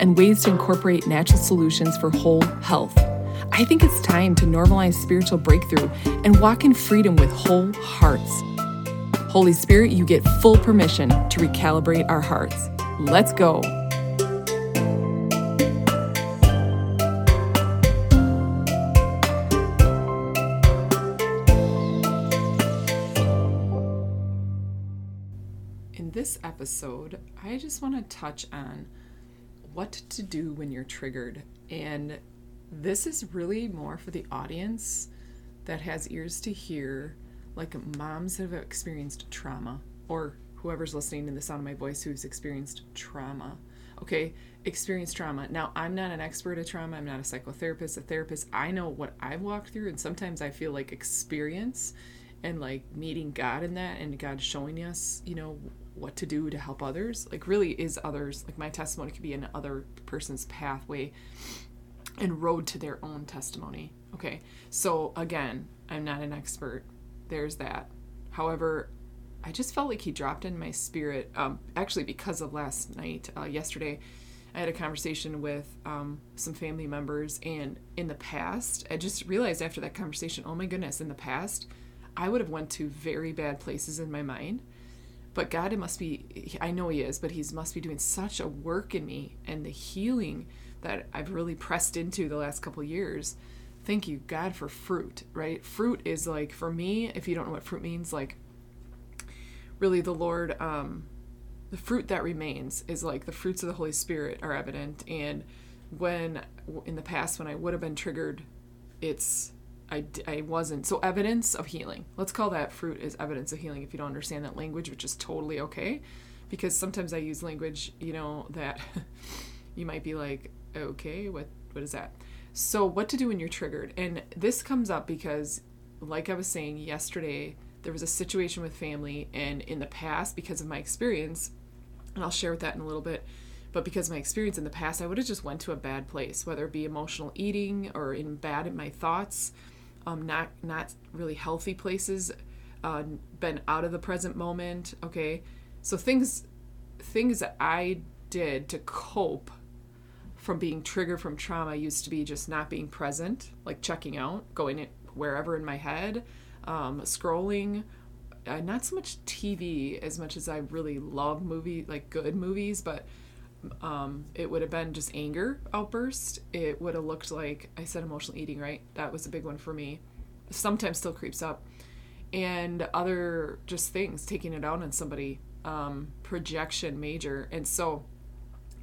and ways to incorporate natural solutions for whole health. I think it's time to normalize spiritual breakthrough and walk in freedom with whole hearts. Holy Spirit, you get full permission to recalibrate our hearts. Let's go. In this episode, I just want to touch on what to do when you're triggered. And this is really more for the audience that has ears to hear, like moms that have experienced trauma, or whoever's listening to the sound of my voice who's experienced trauma. Okay, experienced trauma. Now, I'm not an expert at trauma. I'm not a psychotherapist, a therapist. I know what I've walked through, and sometimes I feel like experience and like meeting God in that and God showing us, you know, what to do to help others. Like, really is others. Like, my testimony could be an other person's pathway and road to their own testimony. Okay, so again, I'm not an expert. There's that. However, I just felt like he dropped in my spirit. Um, actually, because of last night, uh, yesterday, I had a conversation with um, some family members, and in the past, I just realized after that conversation, oh my goodness, in the past, I would have went to very bad places in my mind. But God, it must be, I know He is, but He must be doing such a work in me and the healing that I've really pressed into the last couple years. Thank you, God, for fruit, right? Fruit is like, for me, if you don't know what fruit means, like, really the Lord, um, the fruit that remains is like the fruits of the Holy Spirit are evident. And when, in the past, when I would have been triggered, it's I, I wasn't. So, evidence of healing. Let's call that fruit is evidence of healing if you don't understand that language, which is totally okay. Because sometimes I use language, you know, that you might be like, okay, what, what is that? So, what to do when you're triggered? And this comes up because, like I was saying yesterday, there was a situation with family, and in the past, because of my experience, and I'll share with that in a little bit but because my experience in the past i would have just went to a bad place whether it be emotional eating or in bad in my thoughts um, not not really healthy places, uh, been out of the present moment. Okay, so things things that I did to cope from being triggered from trauma used to be just not being present, like checking out, going wherever in my head, um, scrolling. Uh, not so much TV as much as I really love movie like good movies, but um, it would have been just anger outburst. It would have looked like I said emotional eating, right? That was a big one for me. Sometimes still creeps up, and other just things taking it out on somebody. Um, projection major, and so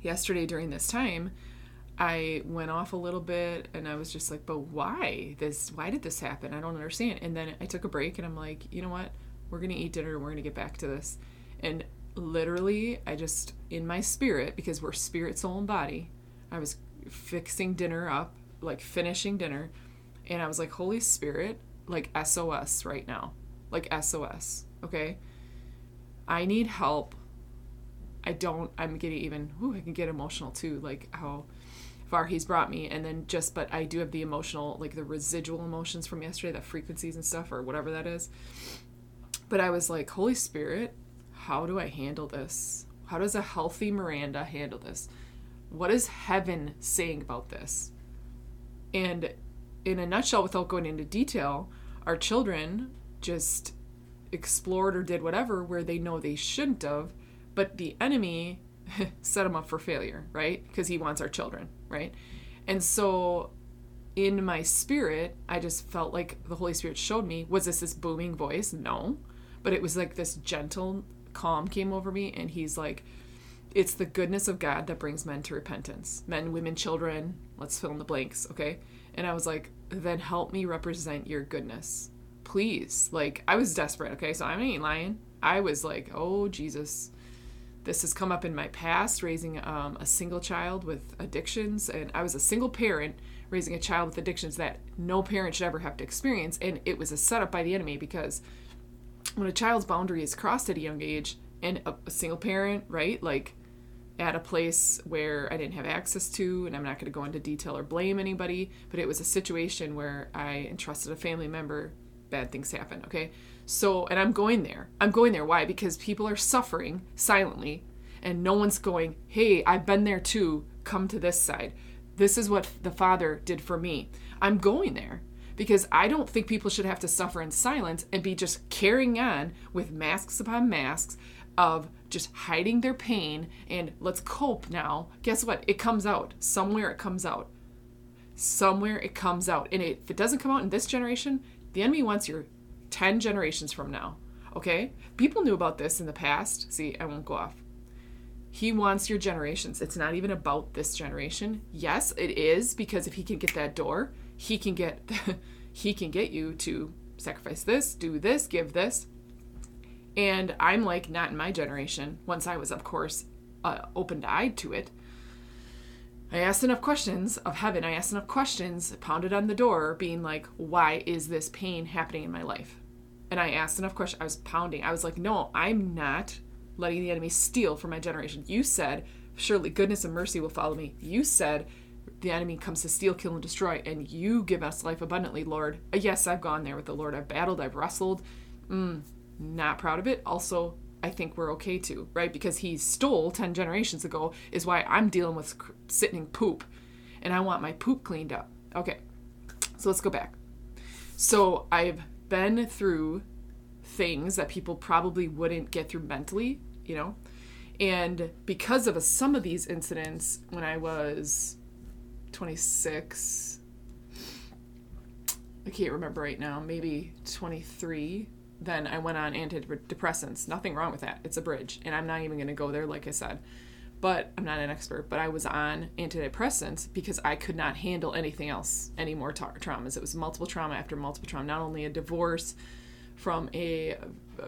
yesterday during this time, I went off a little bit, and I was just like, "But why this? Why did this happen? I don't understand." And then I took a break, and I'm like, "You know what? We're gonna eat dinner, we're gonna get back to this." And literally, I just, in my spirit, because we're spirit, soul, and body, I was fixing dinner up, like finishing dinner, and I was like, Holy Spirit, like SOS right now. Like SOS, okay? I need help. I don't, I'm getting even, ooh, I can get emotional too, like how far he's brought me. And then just, but I do have the emotional, like the residual emotions from yesterday, the frequencies and stuff, or whatever that is. But I was like, Holy Spirit, how do I handle this? How does a healthy Miranda handle this? What is heaven saying about this? And in a nutshell, without going into detail, our children just explored or did whatever where they know they shouldn't have, but the enemy set them up for failure, right? Because he wants our children, right? And so in my spirit, I just felt like the Holy Spirit showed me was this this booming voice? No. But it was like this gentle calm came over me and he's like it's the goodness of God that brings men to repentance. Men, women, children, let's fill in the blanks, okay? And I was like, then help me represent your goodness. Please. Like, I was desperate, okay? So I ain't lying. I was like, oh, Jesus. This has come up in my past, raising um, a single child with addictions. And I was a single parent raising a child with addictions that no parent should ever have to experience. And it was a setup by the enemy because when a child's boundary is crossed at a young age and a, a single parent, right? Like at a place where I didn't have access to, and I'm not going to go into detail or blame anybody, but it was a situation where I entrusted a family member, bad things happen, okay? So, and I'm going there. I'm going there. Why? Because people are suffering silently, and no one's going, hey, I've been there too. Come to this side. This is what the Father did for me. I'm going there because I don't think people should have to suffer in silence and be just carrying on with masks upon masks of just hiding their pain and let's cope now. Guess what? It comes out. Somewhere it comes out. Somewhere it comes out. And if it doesn't come out in this generation, the enemy wants your 10 generations from now. Okay? People knew about this in the past. See, I won't go off. He wants your generations. It's not even about this generation. Yes, it is because if he can get that door, he can get he can get you to sacrifice this, do this, give this. And I'm like not in my generation. Once I was of course uh, open-eyed to it. I asked enough questions of heaven. I asked enough questions, pounded on the door, being like, why is this pain happening in my life? And I asked enough questions. I was pounding. I was like, no, I'm not letting the enemy steal from my generation. You said, surely goodness and mercy will follow me. You said, the enemy comes to steal, kill, and destroy, and you give us life abundantly, Lord. Uh, yes, I've gone there with the Lord. I've battled, I've wrestled. Mm, not proud of it. Also, I think we're okay too, right? Because he stole 10 generations ago, is why I'm dealing with sitting in poop and I want my poop cleaned up. Okay, so let's go back. So I've been through things that people probably wouldn't get through mentally, you know? And because of a, some of these incidents, when I was 26, I can't remember right now, maybe 23, then I went on antidepressants. Nothing wrong with that. It's a bridge. And I'm not even going to go there, like I said. But I'm not an expert. But I was on antidepressants because I could not handle anything else, any more tra- traumas. It was multiple trauma after multiple trauma. Not only a divorce from a,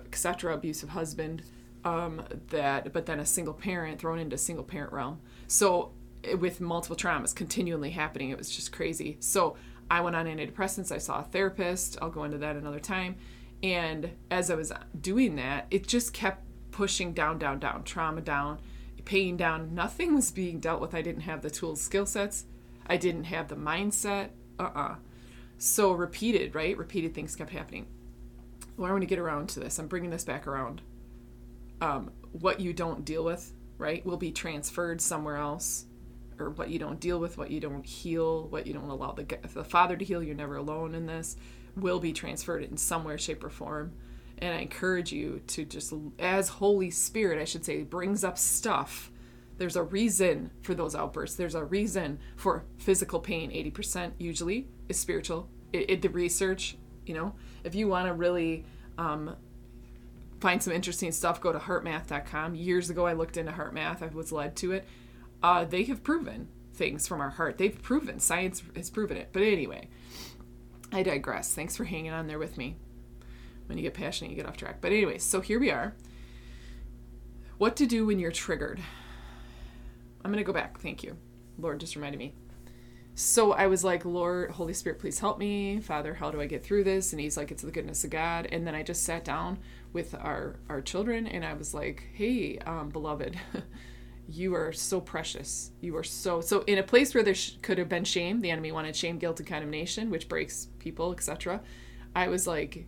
etc., abusive husband, um, that, but then a single parent thrown into single parent realm. So with multiple traumas continually happening, it was just crazy. So I went on antidepressants. I saw a therapist. I'll go into that another time and as I was doing that, it just kept pushing down, down, down, trauma down, pain down. Nothing was being dealt with. I didn't have the tools, skill sets. I didn't have the mindset. Uh uh-uh. uh So repeated, right? Repeated things kept happening. Well, I want to get around to this. I'm bringing this back around. Um, what you don't deal with, right, will be transferred somewhere else. Or what you don't deal with, what you don't heal, what you don't allow the, the Father to heal. You're never alone in this will be transferred in some way, shape, or form. And I encourage you to just, as Holy Spirit, I should say, brings up stuff. There's a reason for those outbursts. There's a reason for physical pain. 80% usually is spiritual. It, it, the research, you know, if you want to really um, find some interesting stuff, go to heartmath.com. Years ago, I looked into HeartMath. I was led to it. Uh, they have proven things from our heart. They've proven, science has proven it. But anyway, I digress. Thanks for hanging on there with me. When you get passionate, you get off track. But, anyways, so here we are. What to do when you're triggered. I'm going to go back. Thank you. Lord just reminded me. So I was like, Lord, Holy Spirit, please help me. Father, how do I get through this? And he's like, it's the goodness of God. And then I just sat down with our, our children and I was like, hey, um, beloved, you are so precious. You are so so in a place where there sh- could have been shame. The enemy wanted shame, guilt, and condemnation, which breaks people, etc. I was like,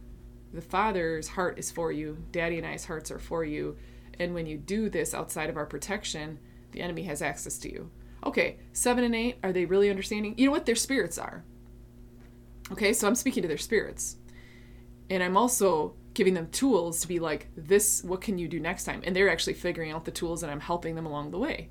the Father's heart is for you. Daddy and I's hearts are for you. And when you do this outside of our protection, the enemy has access to you. Okay, seven and eight, are they really understanding? You know what their spirits are. Okay, so I'm speaking to their spirits. And I'm also giving them tools to be like this what can you do next time? And they're actually figuring out the tools and i'm helping them along the way.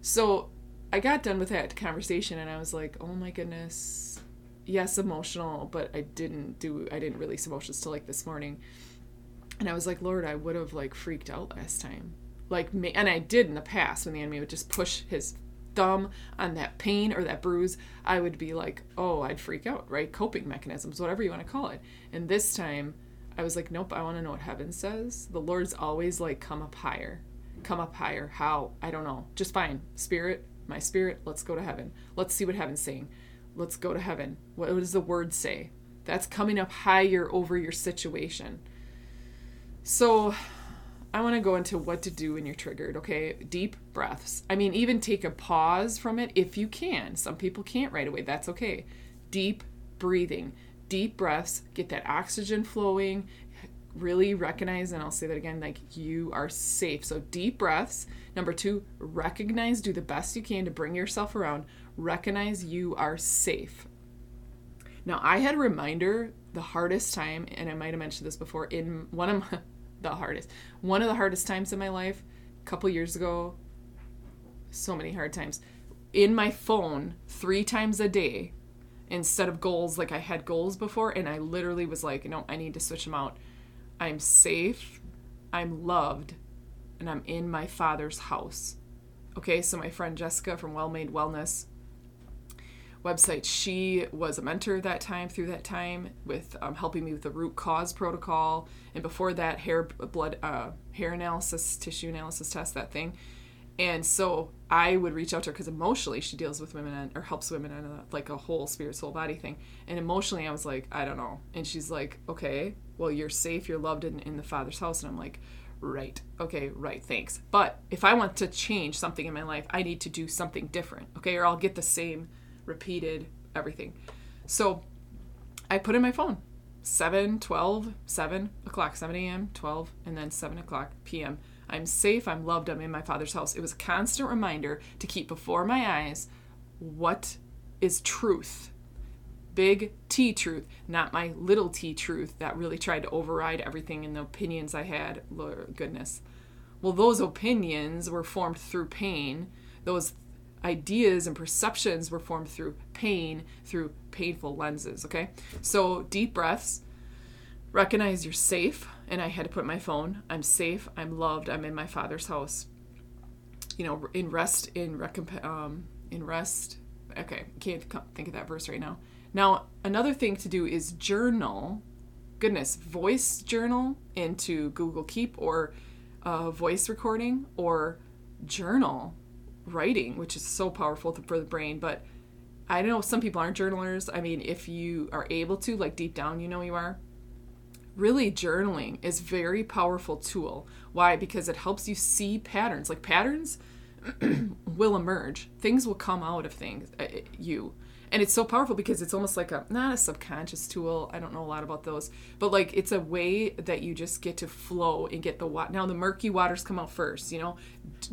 So i got done with that conversation and i was like oh my goodness. Yes emotional but i didn't do i didn't release emotions till like this morning. And i was like lord i would have like freaked out last time. Like me and i did in the past when the enemy would just push his thumb on that pain or that bruise. I would be like oh i'd freak out right? Coping mechanisms whatever you want to call it. And this time I was like, nope, I want to know what heaven says. The Lord's always like, come up higher. come up higher. How? I don't know. Just fine. Spirit, my spirit, let's go to heaven. Let's see what heaven's saying. Let's go to heaven. What does the word say? That's coming up higher over your situation. So, I want to go into what to do when you're triggered, okay? Deep breaths. I mean, even take a pause from it if you can. Some people can't right away. That's okay. Deep breathing, deep breaths, get that oxygen flowing. Really recognize, and I'll say that again, like you are safe. So, deep breaths. Number two, recognize, do the best you can to bring yourself around. Recognize you are safe. Now, I had a reminder the hardest time, and I might have mentioned this before, in one of my, the hardest. One of the hardest times in my life, a couple years ago, so many hard times. In my phone, three times a day, instead of goals, like I had goals before, and I literally was like, no, I need to switch them out. I'm safe, I'm loved, and I'm in my father's house. Okay, so my friend Jessica from Well Made Wellness website. She was a mentor that time through that time with um, helping me with the root cause protocol, and before that, hair blood uh, hair analysis, tissue analysis test, that thing. And so I would reach out to her because emotionally she deals with women and, or helps women on a, uh, like a whole spirit, soul, body thing. And emotionally I was like, I don't know. And she's like, okay, well you're safe, you're loved in, in the Father's house. And I'm like, right, okay, right, thanks. But if I want to change something in my life, I need to do something different, okay, or I'll get the same repeated everything. So I put in my phone 7, 12, 7 o'clock, 7 a.m., 12, and then 7 o'clock p.m. I'm safe, I'm loved, I'm in my Father's house. It was a constant reminder to keep before my eyes what is truth. Big T truth, not my little t truth that really tried to override everything and the opinions I had. Lord goodness. Well, those opinions were formed through pain. Those ideas and perceptions were formed through pain, through painful lenses, okay? So, deep breaths, recognize you're safe, and I had to put my phone, I'm safe, I'm loved, I'm in my father's house. You know, in rest, in recomp- um, in rest. Okay, can't think of that verse right now. Now, another thing to do is journal. Goodness, voice journal into Google Keep or uh, voice recording or journal writing, which is so powerful for the brain. But I don't know some people aren't journalers. I mean, if you are able to, like deep down, you know you are. Really, journaling is very powerful tool. Why? Because it helps you see patterns. Like patterns will emerge. Things will come out of things. Uh, you and it's so powerful because it's almost like a not a subconscious tool i don't know a lot about those but like it's a way that you just get to flow and get the water now the murky waters come out first you know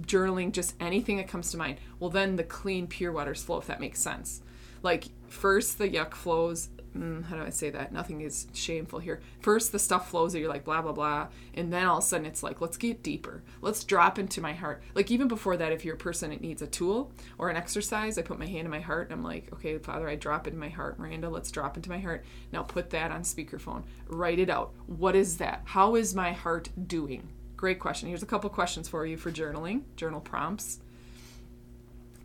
journaling just anything that comes to mind well then the clean pure waters flow if that makes sense like first the yuck flows mm, how do I say that? Nothing is shameful here. First, the stuff flows that you're like, blah, blah, blah. And then all of a sudden, it's like, let's get deeper. Let's drop into my heart. Like, even before that, if you're a person that needs a tool or an exercise, I put my hand in my heart and I'm like, okay, Father, I drop into my heart. Miranda, let's drop into my heart. Now put that on speakerphone. Write it out. What is that? How is my heart doing? Great question. Here's a couple questions for you for journaling, journal prompts.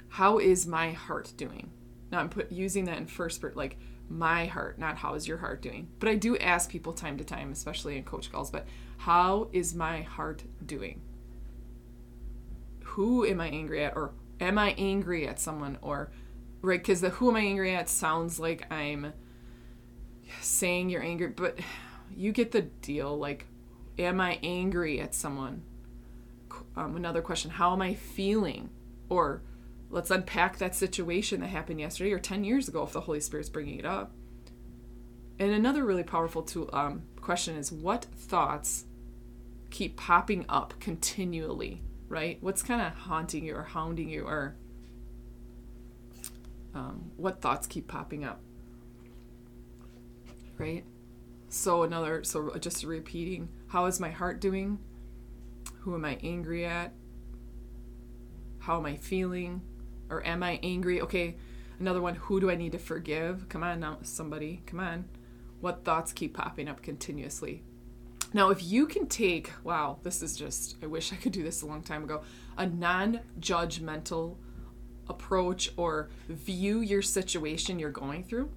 How is my heart doing? Now I'm put using that in first person, like my heart, not how is your heart doing. But I do ask people time to time, especially in coach calls, but how is my heart doing? Who am I angry at? Or am I angry at someone? Or, right, because the who am I angry at sounds like I'm saying you're angry, but you get the deal. Like, am I angry at someone? Um, another question, how am I feeling? Or, Let's unpack that situation that happened yesterday or 10 years ago if the Holy Spirit's bringing it up. And another really powerful tool, um, question is what thoughts keep popping up continually, right? What's kind of haunting you or hounding you or um, what thoughts keep popping up, right? So, another, so just repeating, how is my heart doing? Who am I angry at? How am I feeling? Or am I angry? Okay, another one. Who do I need to forgive? Come on now, somebody. Come on. What thoughts keep popping up continuously? Now, if you can take, wow, this is just, I wish I could do this a long time ago, a non judgmental approach or view your situation you're going through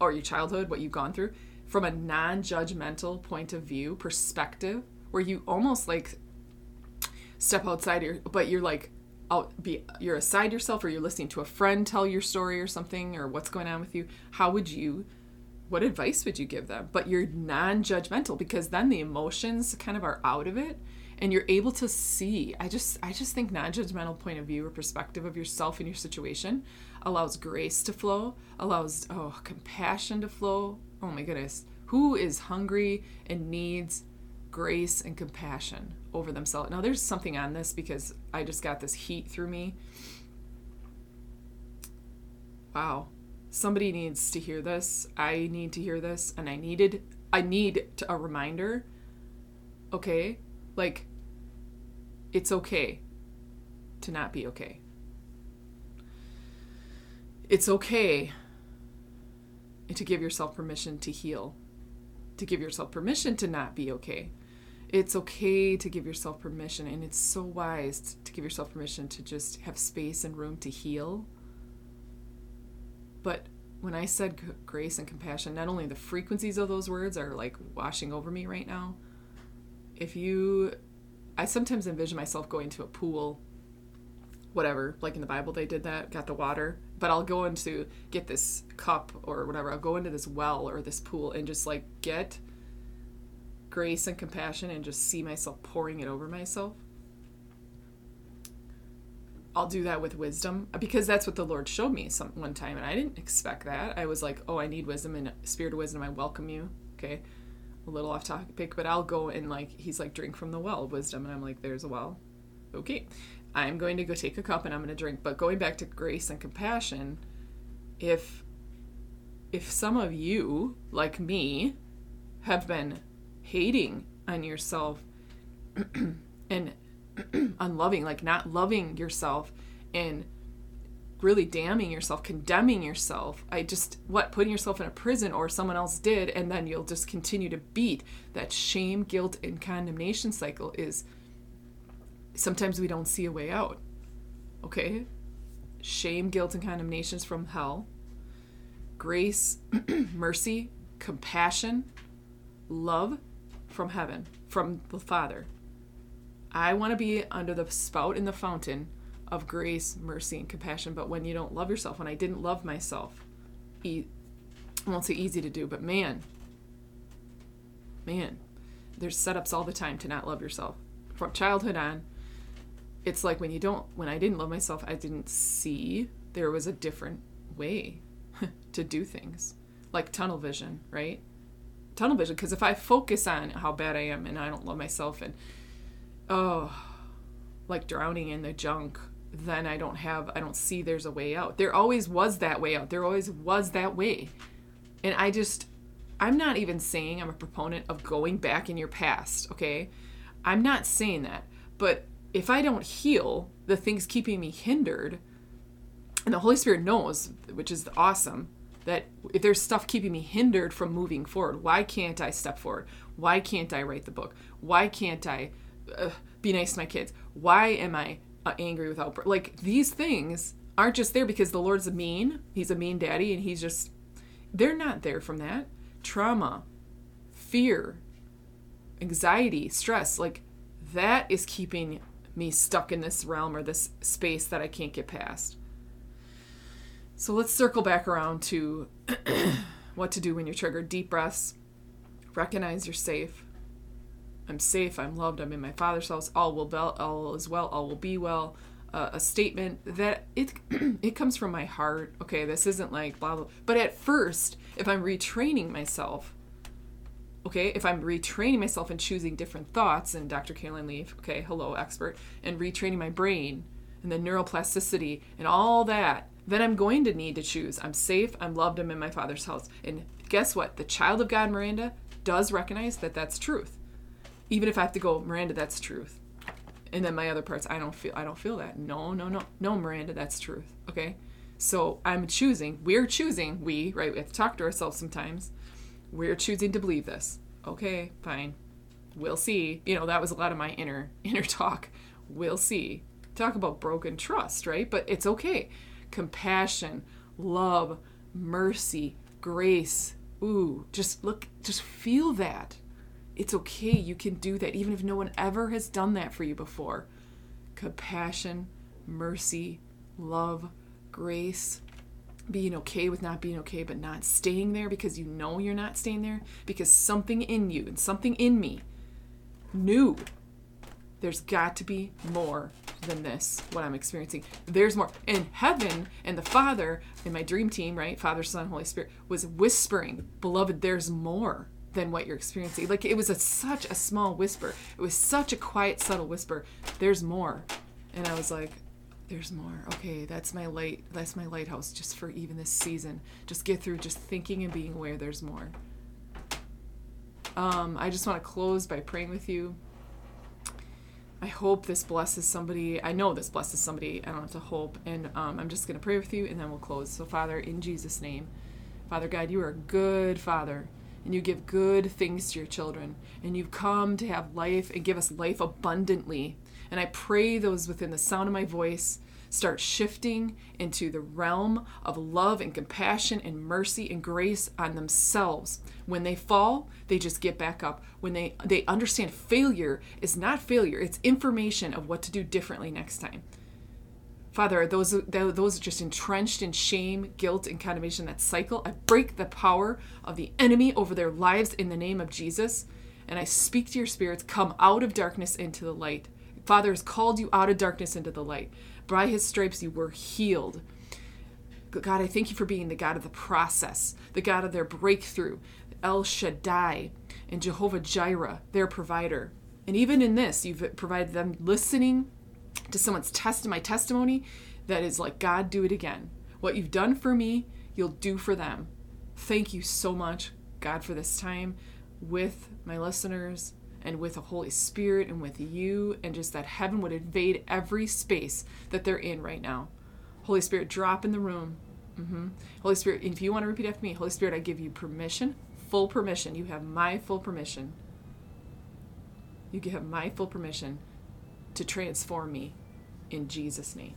or your childhood, what you've gone through, from a non judgmental point of view, perspective, where you almost like step outside your but you're like out be you're aside yourself or you're listening to a friend tell your story or something or what's going on with you how would you what advice would you give them? But you're non-judgmental because then the emotions kind of are out of it and you're able to see. I just i just think non-judgmental point of view or perspective of yourself and your situation allows grace to flow allows oh compassion to flow. Oh my goodness. Who is hungry and needs grace and compassion over themselves. Now, there's something on this because I just got this heat through me. Wow. Somebody needs to hear this. I need to hear this. And I needed, I need to, a reminder. Okay? Like, it's okay to not be okay. It's okay to give yourself permission to heal, to give yourself permission to not be okay it's okay to give yourself permission and it's so wise to give yourself permission to just have space and room to heal. But when i said grace and compassion not only the frequencies of those words are like washing over me right now if you i sometimes envision myself going to a pool whatever like in the bible they did that got the water but i'll go into get this cup or whatever i'll go into this well or this pool and just like get grace and compassion and just see myself pouring it over myself. I'll do that with wisdom because that's what the Lord showed me some one time and I didn't expect that. I was like, "Oh, I need wisdom and spirit of wisdom. I welcome you." Okay. A little off topic, but I'll go and like he's like drink from the well of wisdom and I'm like, "There's a well." Okay. I'm going to go take a cup and I'm going to drink. But going back to grace and compassion, if if some of you like me have been hating on yourself and unloving, like not loving yourself and really damning yourself, condemning yourself. I just, what, putting yourself in a prison or someone else did, and then you'll just continue to beat that shame, guilt, and condemnation cycle is sometimes we don't see a way out. Okay? Shame, guilt, and condemnations from hell. Grace, mercy, compassion, love, from heaven, from the Father. I want to be under the spout in the fountain of grace, mercy, and compassion. But when you don't love yourself, when I didn't love myself, e- I won't say easy to do, but man, man, there's setups all the time to not love yourself. From childhood on, it's like when you don't, when I didn't love myself, I didn't see there was a different way to do things, like tunnel vision, right? Tunnel vision because if I focus on how bad I am and I don't love myself and oh like drowning in the junk then I don't have I don't see there's a way out. There always was that way out. There always was that way. And I just I'm not even saying I'm a proponent of going back in your past, okay? I'm not saying that. But if I don't heal the things keeping me hindered, and the Holy Spirit knows, which is awesome, that if there's stuff keeping me hindered from moving forward, why can't I step forward? Why can't I write the book? Why can't I uh, be nice to my kids? Why am I uh, angry without like these things aren't just there because the Lord's a mean. He's a mean daddy, and he's just they're not there from that trauma, fear, anxiety, stress. Like that is keeping me stuck in this realm or this space that I can't get past. So let's circle back around to what to do when you're triggered. Deep breaths. Recognize you're safe. I'm safe. I'm loved. I'm in my Father's house. All will be, all is well. All will be well. Uh, a statement that it it comes from my heart. Okay, this isn't like blah blah. But at first, if I'm retraining myself, okay, if I'm retraining myself and choosing different thoughts, and Dr. Caroline Leaf, okay, hello expert, and retraining my brain and the neuroplasticity and all that then I'm going to need to choose. I'm safe, I'm loved, I'm in my father's house. And guess what? The child of God, Miranda, does recognize that that's truth. Even if I have to go, Miranda, that's truth. And then my other parts, I don't feel I don't feel that. No, no, no. No, Miranda, that's truth. Okay? So I'm choosing, we're choosing, we, right? We have to talk to ourselves sometimes. We're choosing to believe this. Okay, fine. We'll see. You know, that was a lot of my inner inner talk. We'll see. Talk about broken trust, right? But it's okay compassion, love, mercy, grace. Ooh, just look, just feel that. It's okay. You can do that, even if no one ever has done that for you before. compassion, mercy, love, grace, being okay with not being okay, but not staying there because you know you're not staying there, because something in you and something in me knew there's got to be more than this, what I'm experiencing. There's more. And heaven and the Father in my dream team, right? Father, Son, Holy Spirit, was whispering, Beloved, there's more than what you're experiencing. Like it was a, such a small whisper. It was such a quiet, subtle whisper. There's more. And I was like, there's more. Okay, that's my light. That's my lighthouse just for even this season. Just get through just thinking and being aware there's more. Um, I just want to close by praying with you. I hope this blesses somebody. I know this blesses somebody. I don't have to hope. And um, I'm just going to pray with you and then we'll close. So, Father, in Jesus' name, Father God, you are a good Father and you give good things to your children. And you've come to have life and give us life abundantly. And I pray those within the sound of my voice start shifting into the realm of love and compassion and mercy and grace on themselves. When they fall, they just get back up. When they they understand failure is not failure, it's information of what to do differently next time. Father, those those just entrenched in shame, guilt, and condemnation, that cycle, I break the power of the enemy over their lives in the name of Jesus. And I speak to your spirits, come out of darkness into the light. Father has called you out of darkness into the light. By his stripes you were healed. God, I thank you for being the God of the process, the God of their breakthrough, El Shaddai, and Jehovah Jireh, their provider. And even in this, you've provided them listening to someone's test my testimony that is like, God, do it again. What you've done for me, you'll do for them. Thank you so much, God, for this time with my listeners and with the Holy Spirit and with you, and just that heaven would invade every space that they're in right now. Holy Spirit, drop in the room. Mm-hmm. Holy Spirit, if you want to repeat after me, Holy Spirit, I give you permission, full permission. You have my full permission. You have my full permission to transform me in Jesus' name.